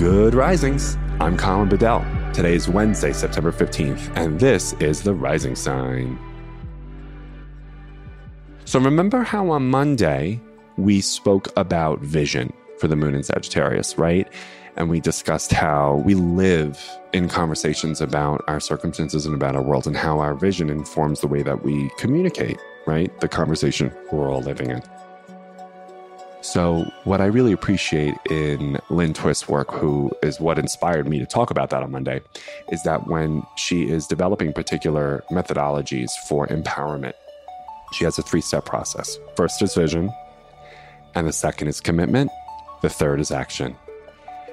Good risings. I'm Colin Bedell. Today is Wednesday, September 15th, and this is the rising sign. So, remember how on Monday we spoke about vision for the moon in Sagittarius, right? And we discussed how we live in conversations about our circumstances and about our world, and how our vision informs the way that we communicate, right? The conversation we're all living in. So, what I really appreciate in Lynn Twist's work, who is what inspired me to talk about that on Monday, is that when she is developing particular methodologies for empowerment, she has a three step process. First is vision, and the second is commitment, the third is action.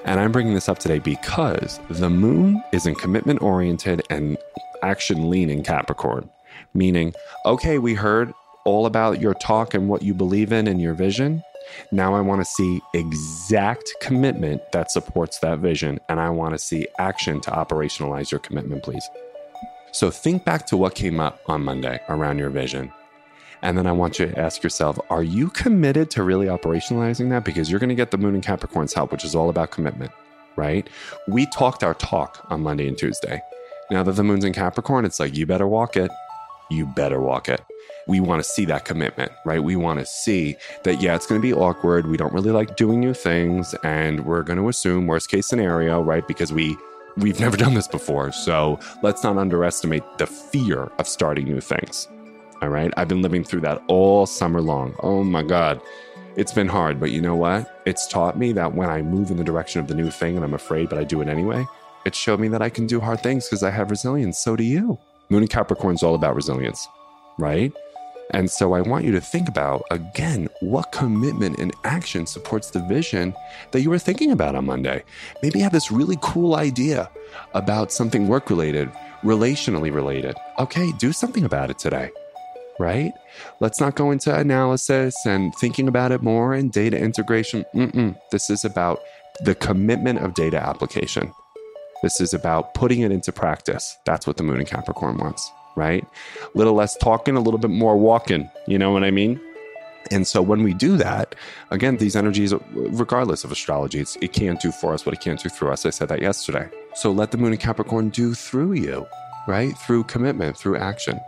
And I'm bringing this up today because the moon is in commitment oriented and action leaning Capricorn, meaning, okay, we heard all about your talk and what you believe in and your vision. Now I want to see exact commitment that supports that vision, and I want to see action to operationalize your commitment, please. So think back to what came up on Monday around your vision. And then I want you to ask yourself, are you committed to really operationalizing that? Because you're going to get the moon and Capricorn's help, which is all about commitment, right? We talked our talk on Monday and Tuesday. Now that the moon's in Capricorn, it's like, you better walk it. You better walk it we want to see that commitment, right? We want to see that, yeah, it's going to be awkward. We don't really like doing new things. And we're going to assume worst case scenario, right? Because we, we've never done this before. So let's not underestimate the fear of starting new things. All right. I've been living through that all summer long. Oh my God. It's been hard, but you know what? It's taught me that when I move in the direction of the new thing and I'm afraid, but I do it anyway, it showed me that I can do hard things because I have resilience. So do you. Moon and Capricorn is all about resilience, right? And so I want you to think about again what commitment and action supports the vision that you were thinking about on Monday. Maybe you have this really cool idea about something work related, relationally related. Okay, do something about it today, right? Let's not go into analysis and thinking about it more and data integration. Mm-mm. This is about the commitment of data application. This is about putting it into practice. That's what the moon in Capricorn wants right? A little less talking, a little bit more walking. You know what I mean? And so when we do that, again, these energies, regardless of astrology, it can't do for us what it can't do through us. I said that yesterday. So let the moon in Capricorn do through you, right? Through commitment, through action.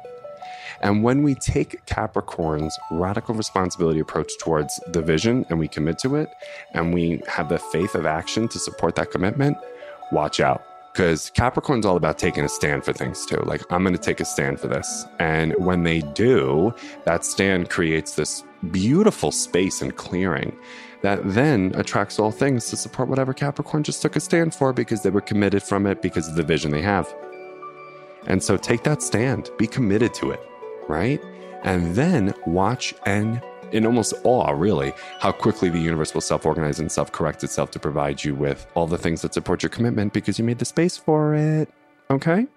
And when we take Capricorn's radical responsibility approach towards the vision and we commit to it, and we have the faith of action to support that commitment, watch out because Capricorn's all about taking a stand for things too. Like, I'm going to take a stand for this. And when they do, that stand creates this beautiful space and clearing that then attracts all things to support whatever Capricorn just took a stand for because they were committed from it because of the vision they have. And so take that stand, be committed to it, right? And then watch and in almost awe, really, how quickly the universe will self organize and self correct itself to provide you with all the things that support your commitment because you made the space for it. Okay?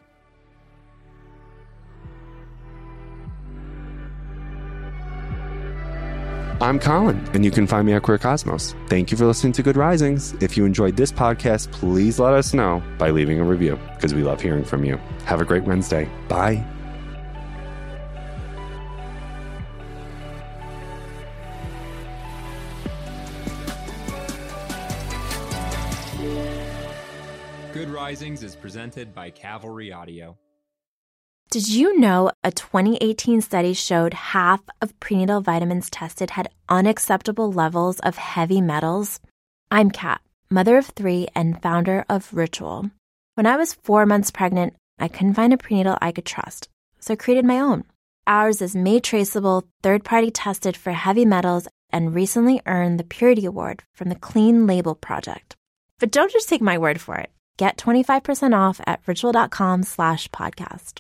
I'm Colin, and you can find me at Queer Cosmos. Thank you for listening to Good Risings. If you enjoyed this podcast, please let us know by leaving a review because we love hearing from you. Have a great Wednesday. Bye. Risings is presented by Cavalry Audio. Did you know a 2018 study showed half of prenatal vitamins tested had unacceptable levels of heavy metals? I'm Kat, mother of three and founder of Ritual. When I was four months pregnant, I couldn't find a prenatal I could trust, so I created my own. Ours is made traceable, third party tested for heavy metals, and recently earned the Purity Award from the Clean Label Project. But don't just take my word for it. Get 25% off at ritual.com slash podcast.